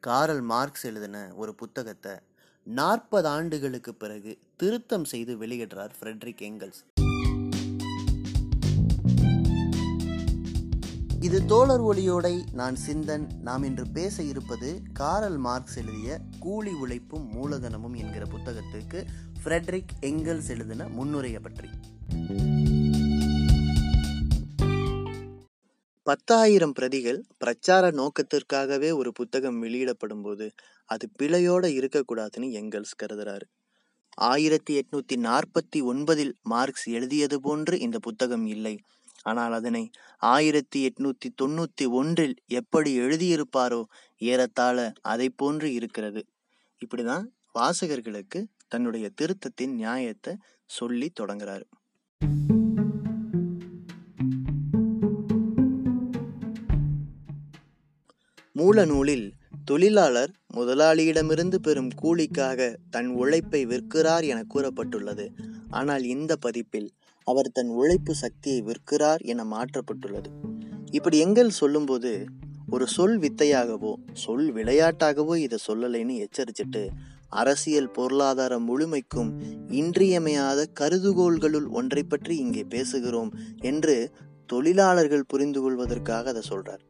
Karl Marx எழுதின ஒரு புத்தகத்தை நாற்பது ஆண்டுகளுக்கு பிறகு திருத்தம் செய்து வெளியிடுறார் ஃப்ரெட்ரிக் எங்கல்ஸ். இது தோழர் ஒளியோடை நான் சிந்தன். நாம் இன்று பேச இருப்பது காரல் மார்க்ஸ் எழுதிய கூலி உழைப்பும் மூலதனமும் என்கிற புத்தகத்துக்கு ஃப்ரெட்ரிக் எங்கல்ஸ் எழுதின முன்னுரையை பற்றி. பத்தாயிரம் பிரதிகள் பிரச்சார நோக்கத்திற்காகவே ஒரு புத்தகம் வெளியிடப்படும் போது அது பிழையோடு இருக்கக்கூடாதுன்னு எங்கல்ஸ் கருதுறாரு. ஆயிரத்தி எட்நூத்தி நாற்பத்தி ஒன்பதில் மார்க்ஸ் எழுதியது போன்று இந்த புத்தகம் இல்லை. ஆனால் அதனை ஆயிரத்தி எட்நூத்தி தொண்ணூத்தி ஒன்றில் எப்படி எழுதியிருப்பாரோ ஏறத்தாழ அதை போன்று இருக்கிறது. இப்படிதான் வாசகர்களுக்கு தன்னுடைய திருத்தத்தின் நியாயத்தை சொல்லி தொடங்குறாரு. மூல நூலில் தொழிலாளர் முதலாளியிடமிருந்து பெறும் கூலிக்காக தன் உழைப்பை விற்கிறார் என கூறப்பட்டுள்ளது. ஆனால் இந்த பதிப்பில் அவர் தன் உழைப்பு சக்தியை விற்கிறார் என மாற்றப்பட்டுள்ளது. இப்படி எங்கள் சொல்லும்போது ஒரு சொல் வித்தையாகவோ சொல் விளையாட்டாகவோ இதை சொல்லலைன்னு எச்சரிச்சிட்டு அரசியல் பொருளாதார முழுமைக்கும் இன்றியமையாத கருதுகோள்களுள் ஒன்றை பற்றி இங்கே பேசுகிறோம் என்று தொழிலாளர்கள் புரிந்து கொள்வதற்காக அதை சொல்றார்.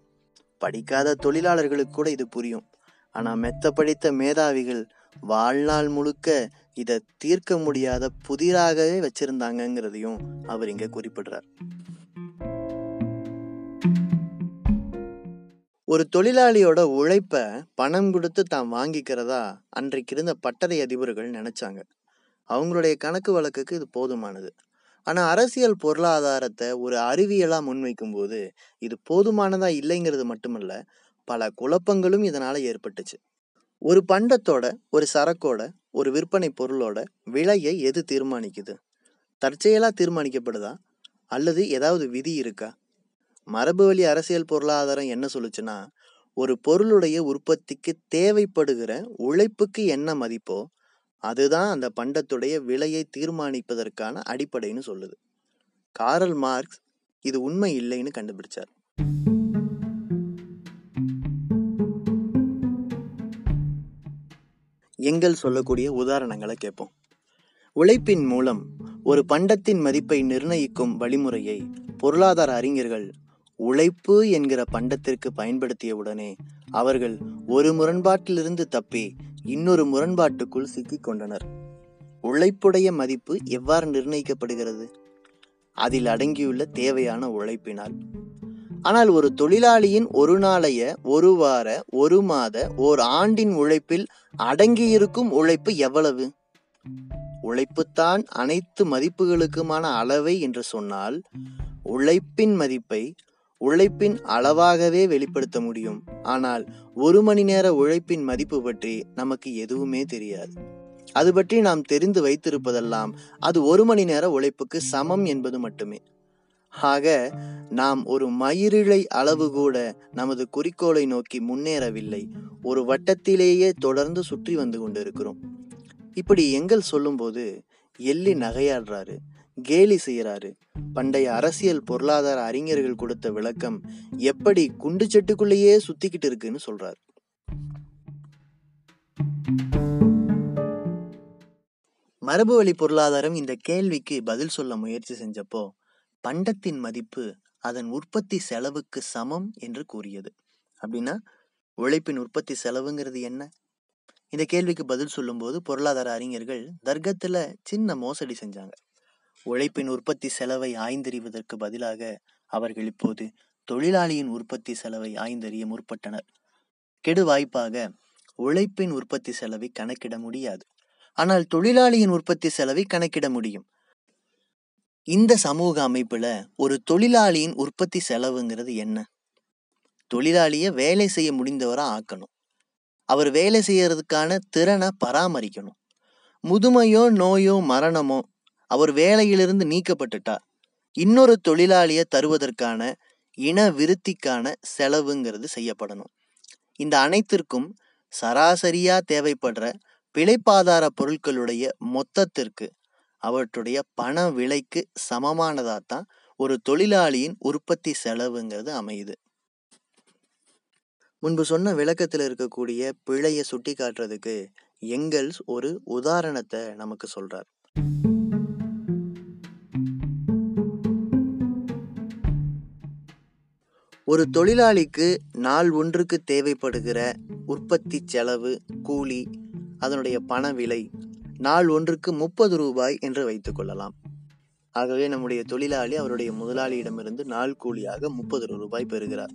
படிக்காத தொழிலாளர்களுக்கு கூட இது புரியும். ஆனால் மெத்த படித்த மேதாவிகள் வாழ்நாள் முழுக்க இதை தீர்க்க முடியாத புதிராகவே வச்சிருந்தாங்கங்கிறதையும் அவர் இங்கே குறிப்பிடுறார். ஒரு தொழிலாளியோட உழைப்ப பணம் கொடுத்து தான் வாங்கிக்கிறதா அன்றைக்கு இருந்த பட்டறை அதிபர்கள் நினைச்சாங்க. அவங்களுடைய கணக்கு வழக்குக்கு இது போதுமானது. ஆனால் அரசியல் பொருளாதாரத்தை ஒரு அறிவியலாக முன்வைக்கும் போது இது போதுமானதாக இல்லைங்கிறது மட்டுமல்ல பல குழப்பங்களும் இதனால் ஏற்பட்டுச்சு. ஒரு பண்டத்தோட ஒரு சரக்கோட ஒரு விற்பனை பொருளோட விலையை எது தீர்மானிக்குது? தற்செயலாக தீர்மானிக்கப்படுதா? அல்லது ஏதாவது விதி இருக்கா? மரபு வழி அரசியல் பொருளாதாரம் என்ன சொல்லுச்சுன்னா ஒரு பொருளுடைய உற்பத்திக்கு தேவைப்படுகிற உழைப்புக்கு என்ன மதிப்போ அதுதான் அந்த பண்டத்துடைய விலையை தீர்மானிப்பதற்கான அடிப்படைன்னு சொல்லுது. காரல் மார்க்ஸ் இது உண்மை இல்லைன்னு கண்டுபிடிச்சார். எங்கள் சொல்லக்கூடிய உதாரணங்களை கேட்போம். உழைப்பின் மூலம் ஒரு பண்டத்தின் மதிப்பை நிர்ணயிக்கும் வழிமுறையை பொருளாதார அறிஞர்கள் உழைப்பு என்கிற பண்டத்திற்கு பயன்படுத்தியவுடனே அவர்கள் ஒரு முரண்பாட்டிலிருந்து தப்பி இன்னொரு முரண்பாட்டுக்குள் சிக்கிக் கொண்டனர். உழைப்புடைய மதிப்பு எவ்வாறு நிர்ணயிக்கப்படுகிறது? அதில் அடங்கியுள்ள தேவையான உழைப்பினால். ஆனால் ஒரு தொழிலாளியின் ஒரு நாளைய ஒரு வார ஒரு மாத ஓர் ஆண்டின் உழைப்பில் அடங்கியிருக்கும் உழைப்பு எவ்வளவு? உழைப்புத்தான் அனைத்து மதிப்புகளுக்குமான அளவை என்று சொன்னால் உழைப்பின் மதிப்பை உழைப்பின் அளவாகவே வெளிப்படுத்த முடியும். ஆனால் ஒரு மணி நேர உழைப்பின் மதிப்பு பற்றி நமக்கு எதுவுமே தெரியாது. அது பற்றி நாம் தெரிந்து வைத்திருப்பதெல்லாம் அது ஒரு மணி நேர உழைப்புக்கு சமம் என்பது மட்டுமே. ஆக நாம் ஒரு மயிரிழை அளவு கூட நமது குறிக்கோளை நோக்கி முன்னேறவில்லை. ஒரு வட்டத்திலேயே தொடர்ந்து சுற்றி வந்து கொண்டிருக்கிறோம். இப்படி எங்கள் சொல்லும்போது எள்ளி நகையாடுறாரு கேலி செய்கிறாரு. பண்டைய அரசியல் பொருளாதார அறிஞர்கள் கொடுத்த விளக்கம் எப்படி குண்டு செட்டுக்குள்ளேயே சுத்திக்கிட்டு இருக்குன்னு சொல்றாரு. மரபு வழி பொருளாதாரம் இந்த கேள்விக்கு பதில் சொல்ல முயற்சி செஞ்சப்போ பண்டத்தின் மதிப்பு அதன் உற்பத்தி செலவுக்கு சமம் என்று கூறியது. அப்படின்னா உழைப்பின் உற்பத்தி செலவுங்கிறது என்ன? இந்த கேள்விக்கு பதில் சொல்லும்போது பொருளாதார அறிஞர்கள் தர்க்கத்தில் சின்ன மோசடி செஞ்சாங்க. உழைப்பின் உற்பத்தி செலவை ஆய்ந்தறிவதற்கு பதிலாக அவர்கள் இப்போது தொழிலாளியின் உற்பத்தி செலவை ஆய்ந்தறிய முற்பட்டனர். கெடு வாய்ப்பாக உழைப்பின் உற்பத்தி செலவை கணக்கிட முடியாது. ஆனால் தொழிலாளியின் உற்பத்தி செலவை கணக்கிட முடியும். இந்த சமூக அமைப்புல ஒரு தொழிலாளியின் உற்பத்தி செலவுங்கிறது என்ன? தொழிலாளிய வேலை செய்ய முடிந்தவரா ஆக்கணும். அவர் வேலை செய்யறதுக்கான திறனை பராமரிக்கணும். முதுமையோ நோயோ மரணமோ அவர் வேலையிலிருந்து நீக்கப்பட்டுட்டா இன்னொரு தொழிலாளியை தருவதற்கான இன விருத்திக்கான செலவுங்கிறது செய்யப்படணும். இந்த அனைத்திற்கும் சராசரியா தேவைப்படுற பிழைப்பாதார பொருட்களுடைய மொத்தத்திற்கு அவற்றுடைய பண விலைக்கு சமமானதாத்தான் ஒரு தொழிலாளியின் உற்பத்தி செலவுங்கிறது அமையுது. முன்பு சொன்ன விளக்கத்தில் இருக்கக்கூடிய பிழையை சுட்டி காட்டுறதுக்கு எங்கெல்ஸ் ஒரு உதாரணத்தை நமக்கு சொல்றார். ஒரு தொழிலாளிக்கு நாள் ஒன்றுக்கு தேவைப்படுகிற உற்பத்தி செலவு கூலி அதனுடைய பண விலை நாள் ஒன்றுக்கு முப்பது ரூபாய் என்று வைத்துக்கொள்ளலாம் ஆகவே நம்முடைய தொழிலாளி அவருடைய முதலாளியிடமிருந்து நாள் கூலியாக முப்பது ரூபாய் பெறுகிறார்.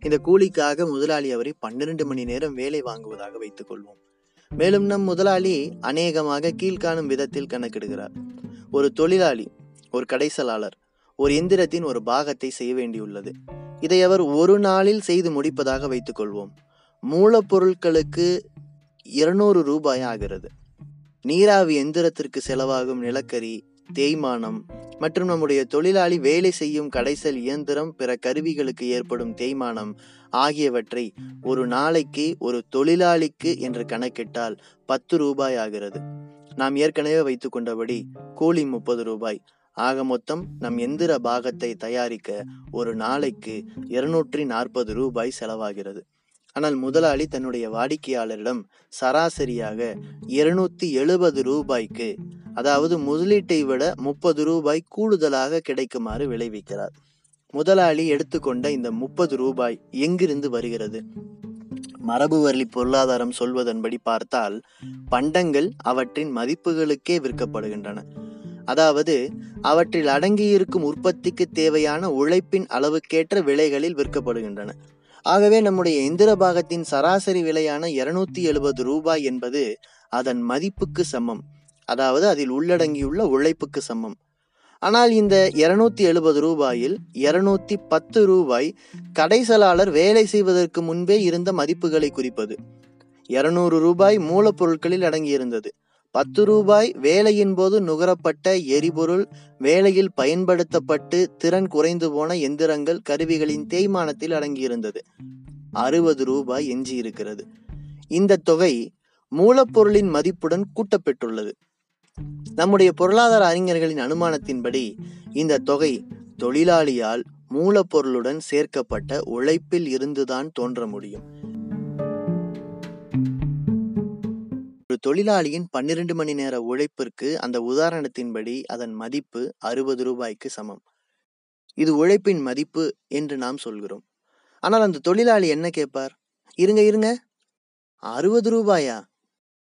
இந்த கூலிக்காக முதலாளி அவரை பன்னிரண்டு மணி நேரம் வேலை வாங்குவதாக வைத்துக் கொள்வோம். மேலும் நம் முதலாளி அநேகமாக கீழ்காணும் விதத்தில் கணக்கிடுகிறார். ஒரு தொழிலாளி ஒரு கடைசலாளர் ஒரு எந்திரத்தின் ஒரு பாகத்தை செய்ய வேண்டியுள்ளது. இதை அவர் ஒரு நாளில் செய்து முடிப்பதாக வைத்துக்கொள்வோம். மூலப்பொருட்களுக்கு இருநூறு ரூபாய் ஆகிறது. நீராவி எந்திரத்திற்கு செலவாகும் நிலக்கரி தேய்மானம் மற்றும் நம்முடைய தொழிலாளி வேலை செய்யும் கடைசல் இயந்திரம் பிற கருவிகளுக்கு ஏற்படும் தேய்மானம் ஆகியவற்றை ஒரு நாளைக்கு ஒரு தொழிலாளிக்கு என்று கணக்கிட்டால் பத்து ரூபாய் ஆகிறது. நாம் ஏற்கனவே வைத்துக்கொண்டபடி கூலி முப்பது ரூபாய் ஆக மொத்தம் நம் எந்திர பாகத்தை தயாரிக்க ஒரு நாளைக்கு இருநூற்றி நாற்பது ரூபாய் செலவாகிறது. ஆனால் முதலாளி தன்னுடைய வாடிக்கையாளரிடம் சராசரியாக இருநூத்தி எழுபது ரூபாய்க்கு அதாவது முதலீட்டை விட முப்பது ரூபாய் கூடுதலாக கிடைக்குமாறு விளைவிக்கிறார். முதலாளி எடுத்துக்கொண்ட இந்த முப்பது ரூபாய் எங்கிருந்து வருகிறது? மரபு வழி பொருளாதாரம் சொல்வதன்படி பார்த்தால் பண்டங்கள் அவற்றின் மதிப்புகளுக்கே விற்கப்படுகின்றன. அதாவது அவற்றில் அடங்கியிருக்கும் உற்பத்திக்கு தேவையான உழைப்பின் அளவுக்கேற்ற விலைகளில் விற்கப்படுகின்றன. ஆகவே நம்முடைய இந்திர பாகத்தின் சராசரி விலையான இருநூத்தி எழுபது ரூபாய் என்பது அதன் மதிப்புக்கு சமம். அதாவது அதில் உள்ளடங்கியுள்ள உழைப்புக்கு சமம். ஆனால் இந்த இருநூத்தி எழுபது ரூபாயில் இருநூத்தி பத்து ரூபாய் கடைசலாளர் வேலை செய்வதற்கு முன்பே இருந்த மதிப்புகளை குறிப்பது. இருநூறு ரூபாய் மூலப்பொருட்களில் அடங்கியிருந்தது. பத்து ரூபாய் வேலையின் போது நுகரப்பட்ட எரிபொருள் வேலையில் பயன்படுத்தப்பட்டு திறன் குறைந்து போன எந்திரங்கள் கருவிகளின் தேய்மானத்தில் அடங்கியிருந்தது. அறுபது ரூபாய் எஞ்சி இருக்கிறது இந்த தொகை மூலப்பொருளின் மதிப்புடன் கூட்டப்பெற்றுள்ளது நம்முடைய பொருளாதார அறிஞர்களின் அனுமானத்தின்படி இந்த தொகை தொழிலாளியால் மூலப்பொருளுடன் சேர்க்கப்பட்ட உழைப்பில் இருந்துதான் தோன்ற முடியும். தொழிலாளியின் பன்னிரண்டு மணி நேர உழைப்பிற்கு அந்த உதாரணத்தின்படி அதன் மதிப்பு அறுபது ரூபாய்க்கு சமம். இது உழைப்பின் மதிப்பு என்று நாம் சொல்கிறோம். ஆனால் அந்த தொழிலாளி என்ன கேட்பார்? இருங்க இருங்க. அறுபது ரூபாயா?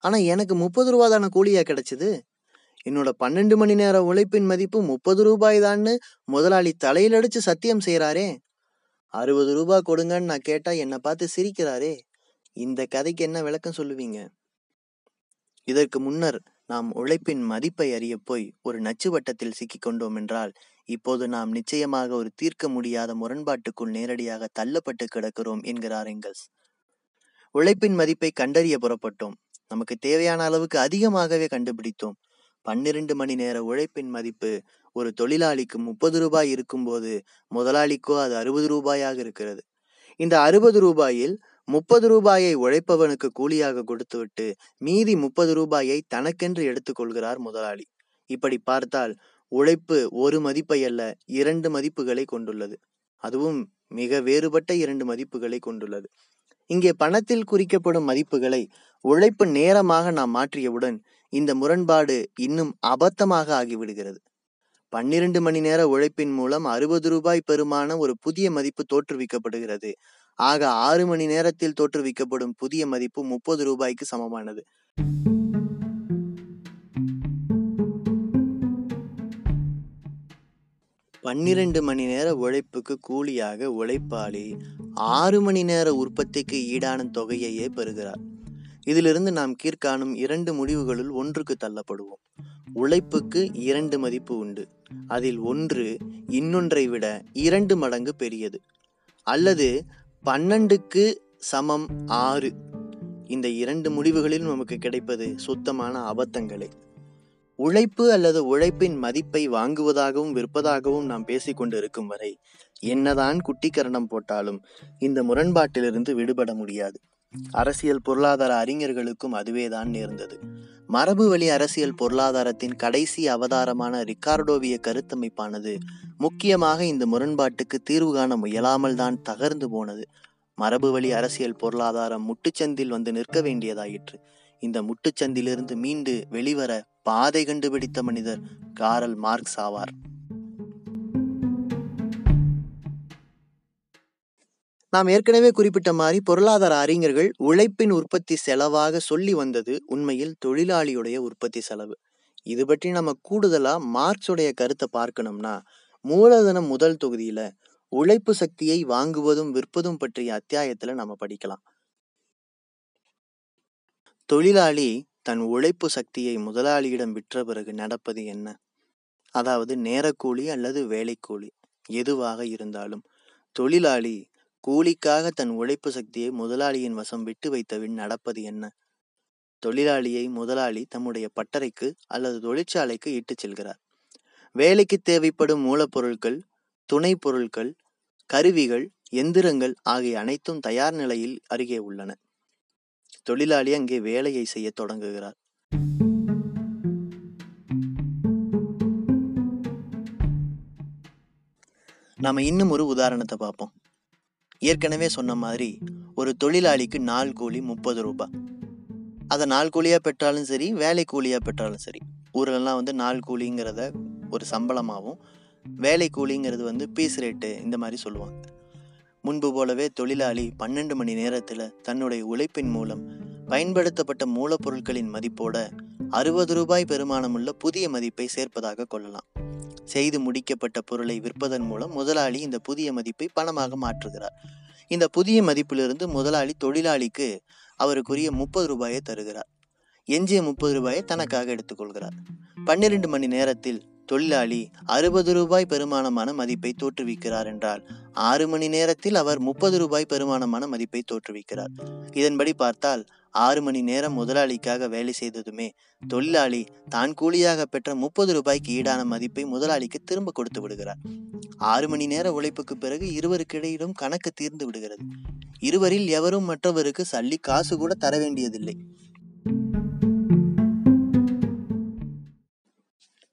ஆனால் எனக்கு முப்பது ரூபா தானே கூலியா கிடைச்சது? என்னோட பன்னெண்டு மணி நேர உழைப்பின் மதிப்பு முப்பது ரூபாய் தான்னு முதலாளி தலையில் அடிச்சு சத்தியம் செய்கிறாரே அறுபது ரூபாய் கொடுங்கன்னு நான் கேட்டால் என்னை பார்த்து சிரிக்கிறாரே. இந்த கதைக்கு என்ன விளக்கம் சொல்லுவீங்க? இதற்கு முன்னர் நாம் உழைப்பின் மதிப்பை அறிய போய் ஒரு நச்சு வட்டத்தில் சிக்கிக் என்றால் இப்போது நாம் நிச்சயமாக ஒரு தீர்க்க முடியாத முரண்பாட்டுக்குள் நேரடியாக தள்ளப்பட்டு கிடக்கிறோம் என்கிறார் எங்கல்ஸ். உழைப்பின் மதிப்பை கண்டறிய புறப்பட்டோம். நமக்கு தேவையான அளவுக்கு அதிகமாகவே கண்டுபிடித்தோம். பன்னிரண்டு மணி நேர உழைப்பின் மதிப்பு ஒரு தொழிலாளிக்கு முப்பது ரூபாய் இருக்கும்போது முதலாளிக்கோ அது அறுபது ரூபாயாக இருக்கிறது. இந்த அறுபது ரூபாயில் முப்பது ரூபாயை உழைப்பவனுக்கு கூலியாக கொடுத்துவிட்டு மீதி முப்பது ரூபாயை தனக்கென்று எடுத்துக்கொள்கிறார் முதலாளி. இப்படி பார்த்தால் உழைப்பு ஒரு மதிப்பை அல்ல இரண்டு மதிப்புகளை கொண்டுள்ளது. அதுவும் மிக வேறுபட்ட இரண்டு மதிப்புகளை கொண்டுள்ளது. இங்கே பணத்தில் குறிக்கப்படும் மதிப்புகளை உழைப்பு நேரமாக நாம் மாற்றியவுடன் இந்த முரண்பாடு இன்னும் அபத்தமாக ஆகிவிடுகிறது. பன்னிரண்டு மணி நேர உழைப்பின் மூலம் அறுபது ரூபாய் பெருமான ஒரு புதிய மதிப்பு தோற்றுவிக்கப்படுகிறது. ஆக ஆறு மணி நேரத்தில் தோற்றுவிக்கப்படும் புதிய மதிப்பு முப்பது ரூபாய்க்கு சமமானது. பன்னிரண்டு மணி நேர உழைப்புக்கு கூலியாக உழைப்பாளி ஆறு மணி நேர உற்பத்திக்கு ஈடான தொகையையே பெறுகிறார். இதிலிருந்து நாம் கீழ்காணும் இரண்டு முடிவுகளுள் ஒன்றுக்கு தள்ளப்படுவோம். உழைப்புக்கு இரண்டு மதிப்பு உண்டு. அதில் ஒன்று இன்னொன்றை விட இரண்டு மடங்கு பெரியது. அல்லது பன்னெண்டுக்கு சமம் ஆறு. இந்த இரண்டு முடிவுகளில் நமக்கு கிடைப்பது சுத்தமான அபத்தங்களே. உழைப்பு அல்லது உழைப்பின் மதிப்பை வாங்குவதாகவும் விற்பதாகவும் நாம் பேசிக்கொண்டு இருக்கும் வரை என்னதான் குட்டிக்கரணம் போட்டாலும் இந்த முரண்பாட்டிலிருந்து விடுபட முடியாது. அரசியல் பொருளாதார அறிஞர்களுக்கும் அதுவேதான் நேர்ந்தது. மரபு வழி அரசியல் பொருளாதாரத்தின் கடைசி அவதாரமான ரிக்கார்டோவிய கருத்தமைப்பானது முக்கியமாக இந்த முரண்பாட்டுக்கு தீர்வு காண முயலாமல் தான் தகர்ந்து போனது. மரபு வழி அரசியல் பொருளாதாரம் முட்டுச்சந்தில் வந்து நிற்க வேண்டியதாயிற்று. இந்த முட்டுச்சந்திலிருந்து மீண்டு வெளிவர பாதை கண்டுபிடித்த மனிதர் காரல் மார்க்ஸ் ஆவார். நாம் ஏற்கனவே குறிப்பிட்ட மாதிரி பொருளாதார அறிஞர்கள் உழைப்பின் உற்பத்தி செலவாக சொல்லி வந்தது உண்மையில் தொழிலாளியுடைய உற்பத்தி செலவு. இது பற்றி நம்ம கூடுதலா மார்க்ஸுடைய கருத்தை பார்க்கணும்னா மூலதனம் முதல் தொகுதியில உழைப்பு சக்தியை வாங்குவதும் விற்பதும் பற்றிய அத்தியாயத்துல நம்ம படிக்கலாம். தொழிலாளி தன் உழைப்பு சக்தியை முதலாளியிடம் விற்ற பிறகு நடப்பது என்ன? அதாவது நேரக்கூலி அல்லது வேலைக்கூலி எதுவாக இருந்தாலும். தொழிலாளி கூலிக்காக தன் உழைப்பு சக்தியை முதலாளியின் வசம் விட்டு வைத்தபின் நடப்பது என்ன? தொழிலாளியை முதலாளி தம்முடைய பட்டறைக்கு அல்லது தொழிற்சாலைக்கு இட்டுச் செல்கிறார். வேலைக்கு தேவைப்படும் மூலப்பொருட்கள் துணை பொருட்கள் கருவிகள் எந்திரங்கள் ஆகிய அனைத்தும் தயார் நிலையில் அருகே உள்ளன. தொழிலாளி அங்கே வேலையை செய்ய தொடங்குகிறார். நாம இன்னும் ஒரு உதாரணத்தை பார்ப்போம். ஏற்கனவே சொன்ன மாதிரி ஒரு தொழிலாளிக்கு நாள் கூலி முப்பது ரூபாய் அதை நாள் கூலியாக பெற்றாலும் சரி வேலை கூலியாக பெற்றாலும் சரி ஊரெல்லாம் வந்து நாள் கூலிங்கிறத ஒரு சம்பளமாகவும் வேலை கூலிங்கிறது வந்து பீஸ் ரேட்டு இந்த மாதிரி சொல்லுவாங்க. முன்பு போலவே தொழிலாளி பன்னெண்டு மணி நேரத்தில் தன்னுடைய உழைப்பின் மூலம் பயன்படுத்தப்பட்ட மூலப்பொருட்களின் மதிப்போட அறுபது ரூபாய் பெருமானமுள்ள புதிய மதிப்பை சேர்ப்பதாக கொள்ளலாம். செய்து முடிக்கப்பட்ட பொருளை விற்பதன் மூலம் முதலாளி இந்த புதிய மதிப்பை பணமாக மாற்றுகிறார். இந்த புதிய மதிப்பிலிருந்து முதலாளி தொழிலாளிக்கு அவருக்குரிய முப்பது ரூபாயை தருகிறார். எஞ்சிய முப்பது ரூபாயை தனக்காக எடுத்துக்கொள்கிறார். பன்னிரண்டு மணி நேரத்தில் தொழிலாளி அறுபது ரூபாய் பெருமானமான மதிப்பை தோற்றுவிக்கிறார் என்றால் ஆறு மணி நேரத்தில் அவர் முப்பது ரூபாய் பெருமானமான மதிப்பை தோற்றுவிக்கிறார். இதன்படி பார்த்தால் ஆறு மணி நேரம் முதலாளிக்காக வேலை செய்ததுமே தொழிலாளி தான் கூலியாக பெற்ற முப்பது ரூபாய்க்கு ஈடான மதிப்பை முதலாளிக்கு திரும்ப கொடுத்து விடுகிறார். ஆறு மணி நேர உழைப்புக்கு பிறகு இருவருக்கு இடையிலும் கணக்கு தீர்ந்து விடுகிறது. இருவரில் எவரும் மற்றவருக்கு சல்லி காசு கூட தர வேண்டியதில்லை.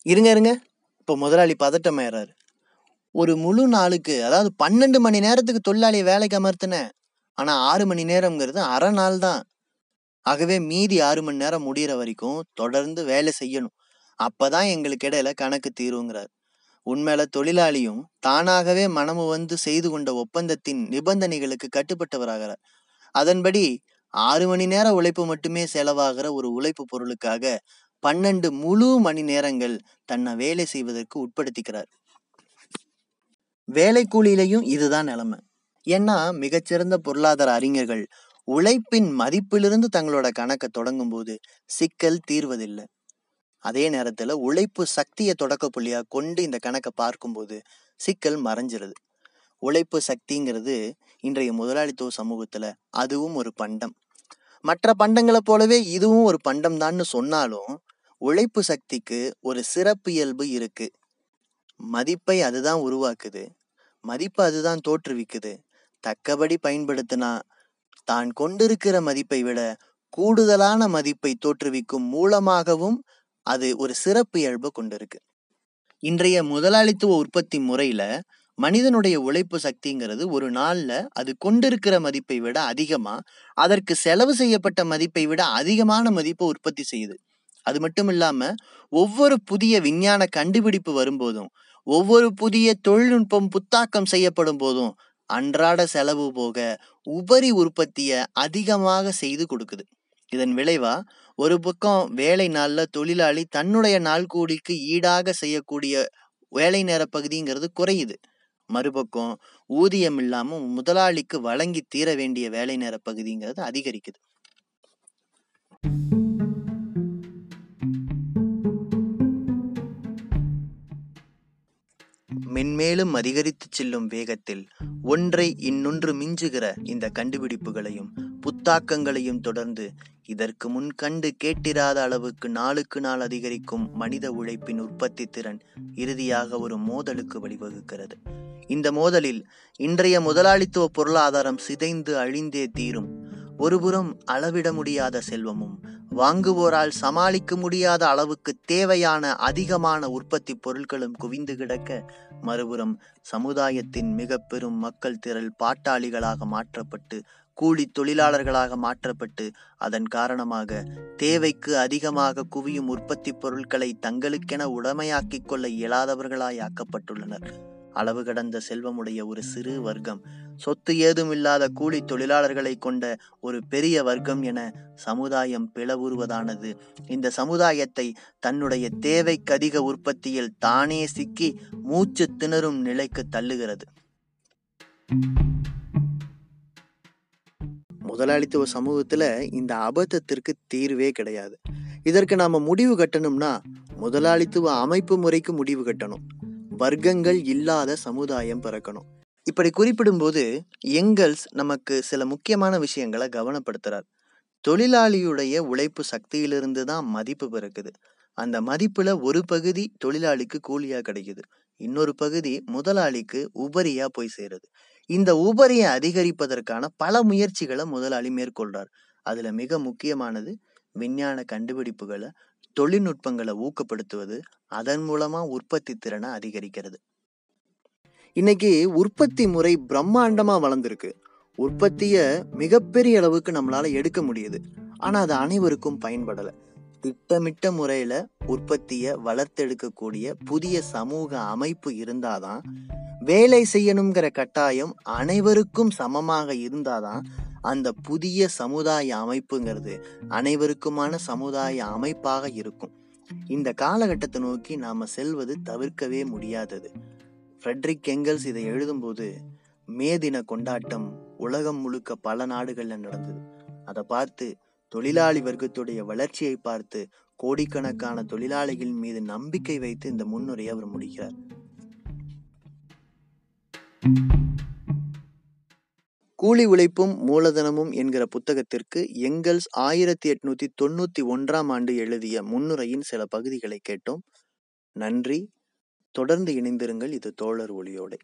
இருங்க இருங்க. இப்போ முதலாளி பதட்டமாயிடுறாரு ஒரு முழு நாளுக்கு அதாவது பன்னெண்டு மணி நேரத்துக்கு தொழிலாளியை வேலைக்கு அமர்த்தினேன் ஆனா ஆறு மணி நேரம்ங்கிறது அரை நாள் தான் ஆகவே மீதி ஆறு மணி நேரம் முடிகிற வரைக்கும் தொடர்ந்து வேலை செய்யணும். அப்பதான் எங்களுக்கு இடையில கணக்கு தீருங்கிறார். உண்மையில தொழிலாளியும் தானாகவே மனமு வந்து செய்து கொண்ட ஒப்பந்தத்தின் நிபந்தனைகளுக்கு கட்டுப்பட்டவராகிறார். அதன்படி ஆறு மணி நேர உழைப்பு மட்டுமே செலவாகிற ஒரு உழைப்பு பொருளுக்காக பன்னெண்டு முழு மணி நேரங்கள் தன்னை வேலை செய்வதற்கு உட்படுத்திக்கிறார். வேலை கூலியிலையும் இதுதான் நிலைமை. ஏன்னா மிகச்சிறந்த பொருளாதார அறிஞர்கள் உழைப்பின் மதிப்பிலிருந்து தங்களோட கணக்கை தொடங்கும் போது சிக்கல் தீர்வதில்லை. அதே நேரத்தில் உழைப்பு சக்தியை தொடக்க புள்ளியாக கொண்டு இந்த கணக்கை பார்க்கும்போது சிக்கல் மறைஞ்சிருது. உழைப்பு சக்திங்கிறது இன்றைய முதலாளித்துவ சமூகத்தில் அதுவும் ஒரு பண்டம். மற்ற பண்டங்களை போலவே இதுவும் ஒரு பண்டம் தான்னு சொன்னாலும் உழைப்பு சக்திக்கு ஒரு சிறப்பு இயல்பு இருக்கு. மதிப்பை அதுதான் உருவாக்குது. மதிப்பு அதுதான் தோற்றுவிக்குது. தக்கபடி பயன்படுத்தினா தான் கொண்டிருக்கிற மதிப்பை விட கூடுதலான மதிப்பை தோற்றுவிக்கும் மூலமாகவும் அது ஒரு சிறப்பு இயல்பு கொண்டிருக்கு. இன்றைய முதலாளித்துவ உற்பத்தி முறையில மனிதனுடைய உழைப்பு சக்திங்கிறது ஒரு நாள்ல அது கொண்டிருக்கிற மதிப்பை விட அதிகமா அதற்கு செலவு செய்யப்பட்ட மதிப்பை விட அதிகமான மதிப்பை உற்பத்தி செய்யுது. அது மட்டும் இல்லாம ஒவ்வொரு புதிய விஞ்ஞான கண்டுபிடிப்பு வரும்போதும் ஒவ்வொரு புதிய தொழில்நுட்பம் புத்தாக்கம் செய்யப்படும் போதும் அன்றாட செலவு போக உபரி உற்பத்தியை அதிகமாக செய்து கொடுக்குது. இதன் விளைவா ஒரு பக்கம் வேலை நாளில் தொழிலாளி தன்னுடைய நாள்கூடிக்கு ஈடாக செய்யக்கூடிய வேலை நேர பகுதிங்கிறது குறையுது. மறுபக்கம் ஊதியம் இல்லாமல் முதலாளிக்கு வழங்கி தீர வேண்டிய வேலை நேர பகுதிங்கிறது அதிகரிக்குது. மென்மேலும் அதிகரித்து செல்லும் வேகத்தில் ஒன்றை இன்னொன்று மிஞ்சுகிற இந்த கண்டுபிடிப்புகளையும் புத்தாக்கங்களையும் தொடர்ந்து இதற்கு முன் கண்டு கேட்டிராத அளவுக்கு நாளுக்கு நாள் அதிகரிக்கும் மனித உழைப்பின் உற்பத்தி திறன் இறுதியாக ஒரு மோதலுக்கு வழிவகுக்கிறது. இந்த மோதலில் இன்றைய முதலாளித்துவ பொருளாதாரம் சிதைந்து அழிந்தே தீரும். ஒருபுறம் அளவிட முடியாத செல்வமும் வாங்குவோரால் சமாளிக்க முடியாத அளவுக்கு தேவையான அதிகமான உற்பத்தி பொருட்களும் குவிந்து கிடக்க மறுபுறம் சமுதாயத்தின் மிக பெரும் மக்கள் திரள் பாட்டாளிகளாக மாற்றப்பட்டு கூலி தொழிலாளர்களாக மாற்றப்பட்டு அதன் காரணமாக தேவைக்கு அதிகமாக குவியும் உற்பத்தி பொருட்களை தங்களுக்கென உடமையாக்கிக் கொள்ள இயலாதவர்களாய் ஆக்கப்பட்டுள்ளனர். அளவு கடந்த செல்வமுடைய ஒரு சிறு வர்க்கம். சொத்து ஏதுமில்லாத கூலி தொழிலாளர்களை கொண்ட ஒரு பெரிய வர்க்கம் என சமுதாயம் பிளவுறுவதானது இந்த சமுதாயத்தை தன்னுடைய தேவைக்கு அதிக உற்பத்தியில் தானே சிக்கி மூச்சு திணறும் நிலைக்கு தள்ளுகிறது. முதலாளித்துவ சமூகத்துல இந்த அபத்தத்திற்கு தீர்வே கிடையாது. இதற்கு நாம முடிவு கட்டணும்னா முதலாளித்துவ அமைப்பு முறைக்கு முடிவு கட்டணும். வர்க்கங்கள் இல்லாத சமுதாயம் பிறக்கணும். இப்படி குறிப்பிடும்போது எங்கல்ஸ் நமக்கு சில முக்கியமான விஷயங்களை கவனப்படுத்துறார். தொழிலாளியுடைய உழைப்பு சக்தியிலிருந்து தான் மதிப்பு பிறக்குது. அந்த மதிப்புல ஒரு பகுதி தொழிலாளிக்கு கூலியா கிடைக்குது. இன்னொரு பகுதி முதலாளிக்கு உபரியா போய் சேருது. இந்த உபரியை அதிகரிப்பதற்கான பல முயற்சிகளை முதலாளி மேற்கொள்றார். அதுல மிக முக்கியமானது விஞ்ஞான கண்டுபிடிப்புகளை தொழில்நுட்பங்களை ஊக்கப்படுத்துவது அதன் மூலமா உற்பத்தி திறனை அதிகரிக்கிறது. இன்னைக்கு உற்பத்தி முறை பிரம்மாண்டமா வளர்ந்துருக்கு. உற்பத்திய மிகப்பெரிய அளவுக்கு நம்மளால எடுக்க முடியுது. ஆனா அது அனைவருக்கும் பயன்படல. திட்டமிட்ட முறையில உற்பத்திய வளர்த்தெடுக்கக்கூடிய புதிய சமூக அமைப்பு இருந்தாதான் வேலை செய்யணுங்கிற கட்டாயம் அனைவருக்கும் சமமாக இருந்தாதான் அந்த புதிய சமுதாய அமைப்புங்கிறது அனைவருக்குமான சமுதாய அமைப்பாக இருக்கும். இந்த காலகட்டத்தை நோக்கி நாம் செல்வது தவிர்க்கவே முடியாதது. ஃப்ரெட்ரிக் கெங்கல்ஸ் இதை எழுதும்போது மே தின கொண்டாட்டம் உலகம் முழுக்க பல நாடுகளில் நடந்தது. அதை பார்த்து தொழிலாளி வர்க்கத்துடைய வளர்ச்சியை பார்த்து கோடிக்கணக்கான தொழிலாளிகள் மீது நம்பிக்கை வைத்து இந்த முன்னுரையை அவர் முடிக்கிறார். கூலி உழைப்பும் மூலதனமும் என்கிற புத்தகத்திற்கு எங்கல்ஸ் ஆயிரத்தி எட்நூத்தி தொண்ணூத்தி ஒன்றாம் ஆண்டு எழுதிய முன்னுரையின் சில பகுதிகளை கேட்டோம். நன்றி. தொடர்ந்து இணைந்திருங்கள். இது தோழர் ஒளியோடை.